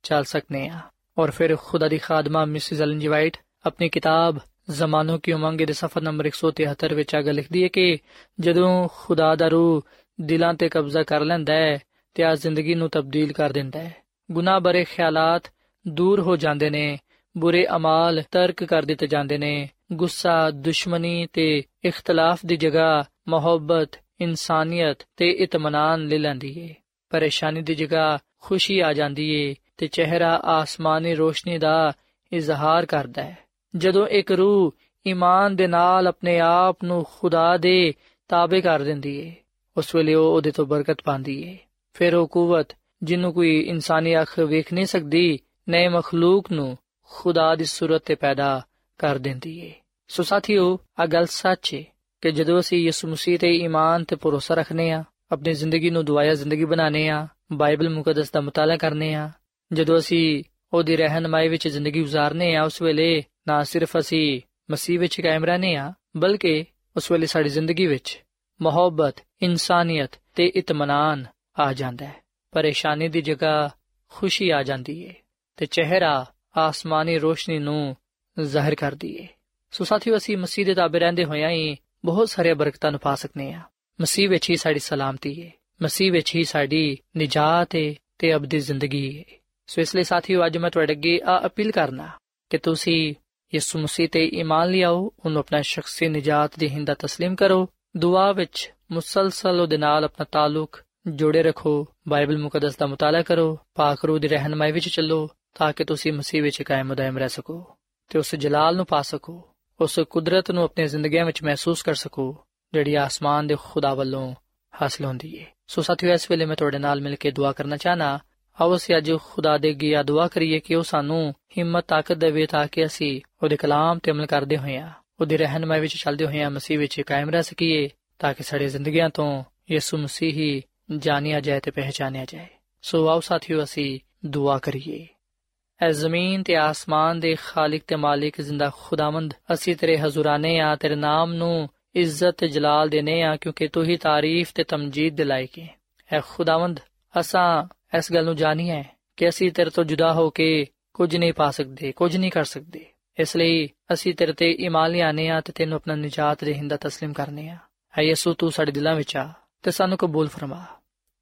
ਚੱਲ ਸਕਨੇ ਆ ਔਰ ਫਿਰ ਖੁਦਾ ਦੀ ਖਾਦਮਾ ਮਿਸਿਸ ਐਲਨ ਜੀ ਵਾਈਟ ਆਪਣੀ ਕਿਤਾਬ ਜ਼ਮਾਨੋਂ ਕੀ ਉਮੰਗ ਦੇ ਸਫਾ ਨੰਬਰ 173 ਵਿੱਚ ਆਗ ਲਿਖਦੀ ਹੈ ਕਿ ਜਦੋਂ ਖੁਦਾ ਦਾ ਰੂਹ ਦਿਲਾਂ ਤੇ ਕਬਜ਼ਾ ਕਰ ਲੈਂਦਾ ਹੈ ਤੇ ਆ ਜ਼ਿੰਦਗੀ ਨੂੰ ਤਬਦੀਲ ਕਰ ਦਿੰਦਾ ਹੈ। ਗੁਨਾਹ ਬਰੇ ਖਿਆਲਾਤ ਦੂਰ ਹੋ ਜਾਂਦੇ ਨੇ, ਬੁਰੇ ਅਮਾਲ ਤਰਕ ਕਰ ਦਿੱਤੇ ਜਾਂਦੇ ਨੇ, ਗੁੱਸਾ, ਦੁਸ਼ਮਣੀ ਤੇ ਇਖਤਲਾਫ ਦੀ ਜਗ੍ਹਾ ਮੁਹੱਬਤ, ਇਨਸਾਨੀਅਤ ਤੇ ਇਤਮਾਨਾਨ ਲੈ ਲੈਂਦੀ ਏ। ਪਰੇਸ਼ਾਨੀ ਦੀ ਜਗ੍ਹਾ ਖੁਸ਼ੀ ਆ ਜਾਂਦੀ ਏ ਤੇ ਚਿਹਰਾ ਆਸਮਾਨੀ ਰੋਸ਼ਨੀ ਦਾ ਇਜ਼ਹਾਰ ਕਰਦਾ ਹੈ। ਜਦੋਂ ਇੱਕ ਰੂਹ ਈਮਾਨ ਦੇ ਨਾਲ ਆਪਣੇ ਆਪ ਨੂੰ ਖੁਦਾ ਦੇ ਤਾਬੇ ਕਰ ਦਿੰਦੀ ਏ, ਉਸ ਵੇਲੇ ਉਹ ਉਹਦੇ ਤੋਂ ਬਰਕਤ ਪਾਉਂਦੀ ਏ। ਫਿਰ ਉਹ ਕੂਵਤ ਜਿਹਨੂੰ ਕੋਈ ਇਨਸਾਨੀ ਅੱਖ ਵੇਖ ਨਹੀਂ ਸਕਦੀ ਨਏ ਮਖਲੂਕ ਨੂੰ ਖੁਦਾ ਦੀ ਸੂਰਤ ਤੇ ਪੈਦਾ ਕਰ ਦਿੰਦੀ ਏ। ਸੋ ਸਾਥੀਓ ਆ ਗੱਲ ਸੱਚ ਏ ਕਿ ਜਦੋਂ ਅਸੀਂ ਯਿਸੂ ਮਸੀਹ ਤੇ ਈਮਾਨ ਤੇ ਭਰੋਸਾ ਰੱਖਨੇ ਆ ਆਪਣੀ ਜ਼ਿੰਦਗੀ ਨੂੰ ਦੁਆਇਆ ਜ਼ਿੰਦਗੀ ਬਣਾਉਨੇ ਆ ਬਾਈਬਲ ਮੁਕੱਦਸ ਦਾ ਮਤਾਲਾ ਕਰਨੇ ਆ ਜਦੋਂ ਅਸੀਂ ਉਹਦੀ ਰਹਿਨਮਾਈ ਵਿੱਚ ਜ਼ਿੰਦਗੀ گزارਨੇ ਆ ਉਸ ਵੇਲੇ ਨਾ ਸਿਰਫ ਅਸੀਂ ਮਸੀਹ ਵਿੱਚ ਕਾਇਮ ਰਹਨੇ ਆ ਬਲਕਿ ਉਸ ਵੇਲੇ ਸਾਡੀ ਜ਼ਿੰਦਗੀ ਵਿੱਚ ਮੁਹੱਬਤ, ਇਨਸਾਨੀਅਤ ਤੇ ਇਤਮਾਨਾਨ ਆ ਜਾਂਦਾ ਹੈ ਪਰੇਸ਼ਾਨੀ ਦੀ ਜਗ੍ਹਾ ਖੁਸ਼ੀ ਆ ਜਾਂਦੀ ਏ ਤੇ ਚਿਹਰਾ ਆਸਮਾਨੀ ਰੋਸ਼ਨੀ ਨੂੰ ਜ਼ਾਹਿਰ ਕਰਦੀ ਏ ਸੋ ਸਾਥੀਓ ਅਸੀਂ ਮਸੀਹ ਦੇ ਤਾਬੇ ਰਹਿੰਦੇ ਹੋਇਆਂ ਹੀ ਬਹੁਤ ਸਾਰੇ ਬਰਕਤਾਂ ਨੂੰ ਪਾ ਸਕਨੇ ਆ ਮਸੀਹ ਵਿੱਚ ਹੀ ਸਾਡੀ ਸਲਾਮਤੀ ਏ ਮਸੀਹ ਵਿੱਚ ਹੀ ਸਾਡੀ ਨਿਜਾਤ ਏ ਤੇ ਅਬਦੀ ਜ਼ਿੰਦਗੀ ਏ ਸੋ ਇਸ ਲਈ ਸਾਥੀਓ ਅੱਜ ਮੈਂ ਤੁਹਾਡੇ ਅੱਗੇ ਆ ਅਪੀਲ ਕਰਨਾ ਕਿ ਤੁਸੀਂ ਯਿਸੂ ਮਸੀਹ ਤੇ ਈਮਾਨ ਲਿਆਓ ਉਹਨੂੰ ਆਪਣਾ ਸ਼ਖਸੀ ਨਿਜਾਤ ਦੀ ਹਿੰਦਾ تسلیم ਕਰੋ ਦੁਆ ਵਿੱਚ ਮੁਸਲਸਲ ਉਹਦੇ ਨਾਲ ਆਪਣਾ ਤਾਲੁਕ ਜੁੜੇ ਰੱਖੋ, ਬਾਈਬਲ ਮੁਕੱਦਸ ਦਾ ਮਤਾਲਾ ਕਰੋ, ਪਾਕ ਰੂਹ ਦੀ ਰਹਿਨਮਾਈ ਵਿੱਚ ਚੱਲੋ, ਤਾਂ ਕਿ ਤੁਸੀਂ ਮਸੀਹ ਵਿੱਚ ਕਾਇਮ ਦائم ਰਹਿ ਸਕੋ ਤੇ ਉਸ ਜਲਾਲ ਨੂੰ ਪਾ ਸਕੋ, ਉਸ ਕੁਦਰਤ ਨੂੰ ਆਪਣੀ ਜ਼ਿੰਦਗੀਆਂ ਵਿੱਚ ਮਹਿਸੂਸ ਕਰ ਸਕੋ, ਜਿਹੜੀ ਆਸਮਾਨ ਦੇ ਖੁਦਾ ਵੱਲੋਂ ਹਾਸਲ ਹੁੰਦੀ ਹੈ ਸੋ ਸਾਥੀਓ, ਇਸ ਵੇਲੇ ਮੈਂ ਤੁਹਾਡੇ ਨਾਲ ਮਿਲ ਕੇ ਦੁਆ ਕਰਨਾ ਚਾਹਨਾ, ਆਓ ਅਸੀਂ ਅੱਜ ਖੁਦਾ ਦੇ ਗਿਆ ਦੁਆ ਕਰੀਏ ਕਿ ਉਹ ਸਾਨੂੰ ਹਿੰਮਤ, ਤਾਕਤ ਦੇਵੇ ਤਾਂ ਕਿ ਅਸੀਂ ਉਹਦੇ ਕਲਾਮ ਤੇ ਅਮਲ ਕਰਦੇ ਹੋਈਆਂ ਉਹਦੀ ਰਹਿਨਮਾਈ ਵਿੱਚ ਚੱਲਦੇ ਹੋਈਆਂ ਮਸੀਹ ਵਿੱਚ ਕਾਇਮ ਰਹਿ ਸਕੀਏ, ਤਾਂ ਕਿ ਸਾਡੀ ਜ਼ਿੰਦਗੀਆਂ ਤੋਂ ਯਿਸੂ ਮਸੀਹ ਹੀ ਜਾਣਿਆ ਜਾਏ ਤੇ ਪਹਿਚਾਨਿਆ ਜਾਏ। ਸੋ ਆਓ ਸਾਥੀਓ, ਅਸੀਂ ਦੁਆ ਕਰੀਏ। ਐ ਜ਼ਮੀਨ ਤੇ ਆਸਮਾਨ ਦੇ ਖਾਲਕ ਤੇ ਮਾਲਿਕ ਜ਼ਿੰਦਾ ਖੁਦਾਵੰਦ, ਅਸੀਂ ਤੇਰੇ ਹਜ਼ੂਰਾਨੇ ਆ, ਤੇਰੇ ਨਾਮ ਨੂੰ ਇੱਜ਼ਤ ਜਲਾਲ ਦੇਨੇ ਆ, ਕਿਉਂਕਿ ਤੂੰ ਹੀ ਤਾਰੀਫ ਤੇ ਤਮਜੀਦ ਦਿਲਾਏਗੀ اے ਖੁਦਾਵੰਦ, ਅਸਾਂ ਇਸ ਗੱਲ ਨੂੰ ਜਾਣੀਏ ਕਿ ਅਸੀਂ ਤੇਰੇ ਤੋਂ ਜੁਦਾ ਹੋ ਕੇ ਕੁਝ ਨਹੀਂ ਪਾ ਸਕਦੇ, ਕੁਝ ਨਹੀਂ ਕਰ ਸਕਦੇ। ਇਸ ਲਈ ਅਸੀਂ ਤੇਰੇ ਤੇ ਈਮਾਨ ਲਿਆਨੇ ਆ ਤੇ ਤੈਨੂੰ ਆਪਣਾ ਨਜਾਤ ਦੇਹਿੰਦਾ تسلیم ਕਰਨੇ ਆ। ਐ ਯਿਸੂ, ਤੂੰ ਸਾਡੇ ਦਿਲਾਂ ਵਿੱਚ ਆ। ਤੇ ਸਾਨੂੰ ਕਬੂਲ ਫਰਮਾ।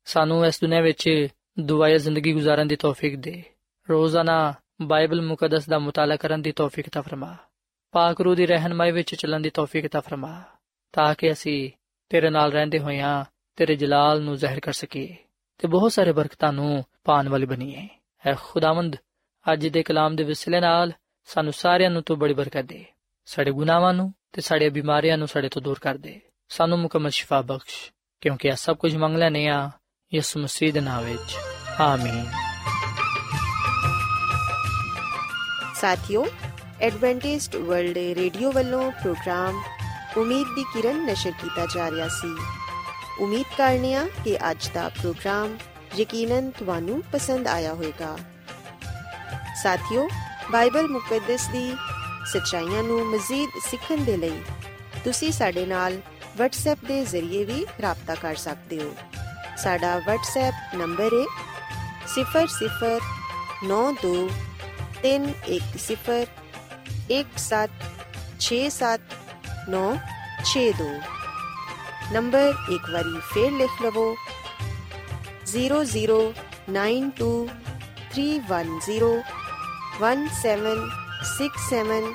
ਸਾਨੂੰ ਇਸ ਦੁਨੀਆਂ ਵਿੱਚ ਦੁਆਇਆ ਜ਼ਿੰਦਗੀ گزارਣ ਦੀ ਤੌਫੀਕ ਦੇ। ਰੋਜ਼ਾਨਾ ਬਾਈਬਲ ਮੁਕੱਦਸ ਦਾ ਮਤਾਲਾ ਕਰਨ ਦੀ ਤੌਫੀਕ ਤਾ ਫਰਮਾ। ਪਾਕ ਰੂ ਦੀ ਰਹਿਨਮਾਈ ਵਿੱਚ ਚੱਲਣ ਦੀ ਤੌਫੀਕ ਤਾ ਫਰਮਾ, ਤਾਂ ਕਿ ਅਸੀਂ ਤੇਰੇ ਨਾਲ ਰਹਿੰਦੇ ਹੋਇਆਂ ਤੇਰੇ ਜਲਾਲ ਨੂੰ ਜ਼ਾਹਿਰ ਕਰ ਸਕੀਏ ਤੇ ਬਹੁਤ ਸਾਰੇ ਬਰਕਤਾਂ ਨੂੰ ਪਾਣ ਵਾਲੇ ਬਣੀਏ। ਹੈ ਖੁਦਾਵੰਦ, ਅੱਜ ਦੇ ਕਲਾਮ ਦੇ ਵਿਸਲੇ ਨਾਲ ਸਾਨੂੰ ਸਾਰਿਆਂ ਨੂੰ ਤੋਂ ਬੜੀ ਬਰਕਤ ਦੇ। ਸਾਡੇ ਗੁਨਾਹਾਂ ਨੂੰ ਤੇ ਸਾਡੇ ਬਿਮਾਰੀਆਂ ਨੂੰ ਸਾਡੇ ਤੋਂ ਦੂਰ ਕਰ ਦੇ। ਸਾਨੂੰ ਮੁਕੰਮਲ ਸ਼ਿਫਾ ਬਖਸ਼। ਕਿਉਂਕਿ ਇਹ ਸਭ ਕੁਝ ਮੰਗ ਲੈਨੇ ਆ ਯਿਸੂ ਮਸੀਹ ਦੇ ਨਾਮ ਵਿੱਚ। ਆਮੀਨ। ਸਾਥਿਓ, ਐਡਵੈਂਟਿਸਟ ਵਰਲਡ ਰੇਡੀਓ ਵੱਲੋਂ ਪ੍ਰੋਗਰਾਮ ਉਮੀਦ ਦੀ ਕਿਰਨ ਨਸ਼ਰ ਕੀਤਾ ਜਾ ਰਿਹਾ ਸੀ। ਉਮੀਦ ਕਰਨੇ ਆ ਕਿ ਅੱਜ ਦਾ ਪ੍ਰੋਗਰਾਮ ਯਕੀਨਨ ਤੁਹਾਨੂੰ ਪਸੰਦ ਆਇਆ ਹੋਵੇਗਾ। ਸਾਥਿਓ, ਬਾਈਬਲ ਮੁਕੱਦਸ ਦੀ ਸੱਚਾਈਆਂ ਨੂੰ ਮਜ਼ੀਦ ਸਿੱਖਣ ਦੇ ਲਈ ਤੁਸੀਂ ਸਾਡੇ ਨਾਲ واٹس ایپ کے ذریعے بھی رابطہ کر سکتے ہو ساڈا واٹس ایپ نمبر ہے صفر صفر نو دو تین ایک صفر ایک سات چھ سات نو چھ دو نمبر ایک بار پھر لکھ لو zero zero nine two three one zero one seven six seven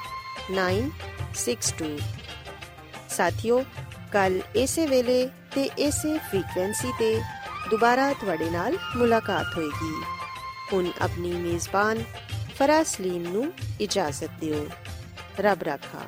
nine six two ساتھیوں ਕੱਲ ਇਸੇ ਵੇਲੇ ਤੇ ਇਸੇ ਫ੍ਰੀਕਵੈਂਸੀ ਤੇ ਦੁਬਾਰਾ ਤੁਹਾਡੇ ਨਾਲ ਮੁਲਾਕਾਤ ਹੋਏਗੀ। ਹੁਣ ਆਪਣੀ ਮੇਜ਼ਬਾਨ ਫਰਾਜ਼ ਸਲੀਮ ਨੂੰ ਇਜਾਜ਼ਤ ਦਿਓ। ਰੱਬ ਰਾਖਾ।